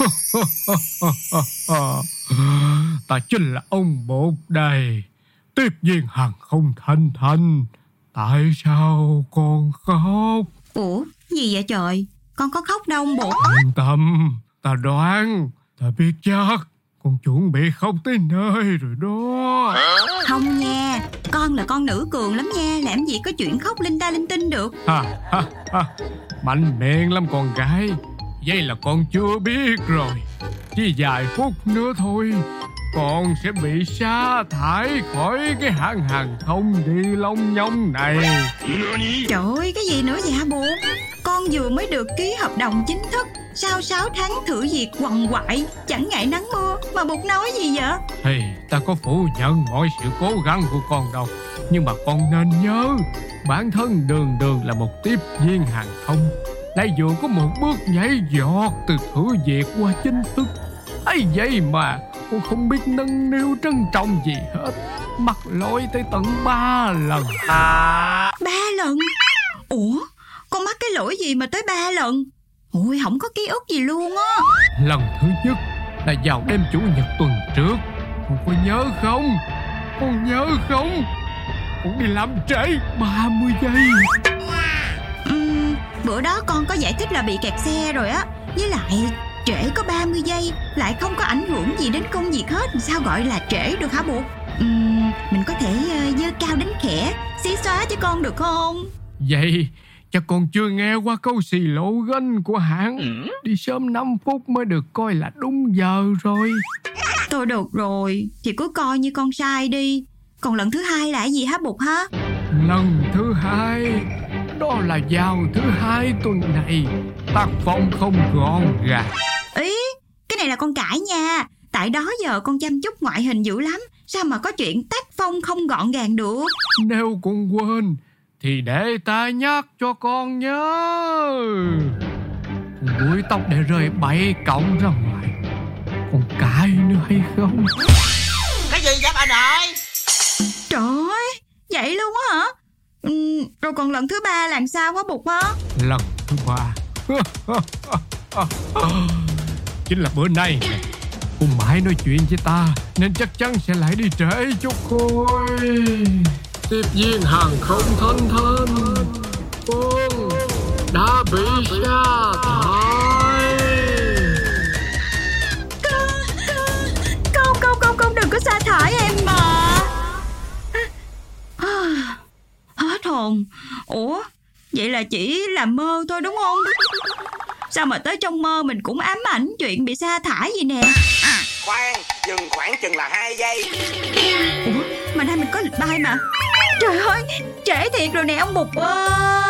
Ta chính là ông bột đây Tiếp viên hàng không thanh thanh. Tại sao con khóc? Ủa gì vậy trời? Con có khóc đâu ông bột Yên tâm Ta đoán Ta biết chắc. Con chuẩn bị khóc tới nơi rồi đó. Không nha Con là con nữ cường lắm nha. Làm gì có chuyện khóc linh ta linh tinh được. Ha, ha, ha. Mạnh miệng lắm con gái Vậy là con chưa biết rồi. Chỉ vài phút nữa thôi. Con sẽ bị sa thải khỏi cái hãng hàng không đi long nhông này. Trời ơi cái gì nữa vậy hả bố? Con vừa mới được ký hợp đồng chính thức. Sau 6 tháng thử việc quằn quại Chẳng ngại nắng mưa Mà bụt nói gì vậy? Thì ta có phủ nhận mọi sự cố gắng của con đâu. Nhưng mà con nên nhớ Bản thân đường đường là một tiếp viên hàng không Lại vừa có một bước nhảy giọt từ thử việc qua chính thức. Ấy vậy mà con không biết nâng niu trân trọng gì hết. Mắc lỗi tới tận ba lần. Ba lần? Ủa con mắc cái lỗi gì mà tới ba lần? Ôi không có ký ức gì luôn á. Lần thứ nhất là vào đêm chủ nhật tuần trước. Con có nhớ không? Con nhớ không? Con đi làm trễ 30 giây Bữa đó con có giải thích là bị kẹt xe rồi á. Với lại trễ có 30 giây Lại không có ảnh hưởng gì đến công việc hết. Sao gọi là trễ được hả bụt Ừm, Mình có thể ờ, dơ cao đánh khẽ Xí xóa cho con được không? Vậy chắc con chưa nghe qua câu xì lộ gân của hãng Đi sớm 5 phút mới được coi là đúng giờ rồi. Thôi được rồi Thì cứ coi như con sai đi. Còn lần thứ hai là cái gì hả bụt hả? Lần thứ hai là vào thứ hai tuần này. Tác phong không gọn gàng Ý Cái này là con cãi nha. Tại đó giờ con chăm chút ngoại hình dữ lắm. Sao mà có chuyện tác phong không gọn gàng được? Nếu con quên Thì để ta nhắc cho con nhớ. Con búi tóc để rơi bảy cọng ra ngoài. Con cãi nữa hay không? Cái gì vậy bà nội? Trời ơi Vậy luôn á hả ừ, Rồi còn lần thứ ba làm sao hả bụt hả Lần thứ ba. Chính là bữa nay nè Cô mãi nói chuyện với ta Nên chắc chắn sẽ lại đi trễ chút thôi. Tiếp viên hàng không thanh thanh Con đã bị sa thải hồn Ủa Vậy là chỉ là mơ thôi đúng không? Sao mà tới trong mơ mình cũng ám ảnh chuyện bị sa thải gì nè? Khoan Dừng khoảng chừng là 2 giây. Ủa mà nay mình có lịch bay mà. Trời ơi Trễ thiệt rồi nè ông Bụt ơi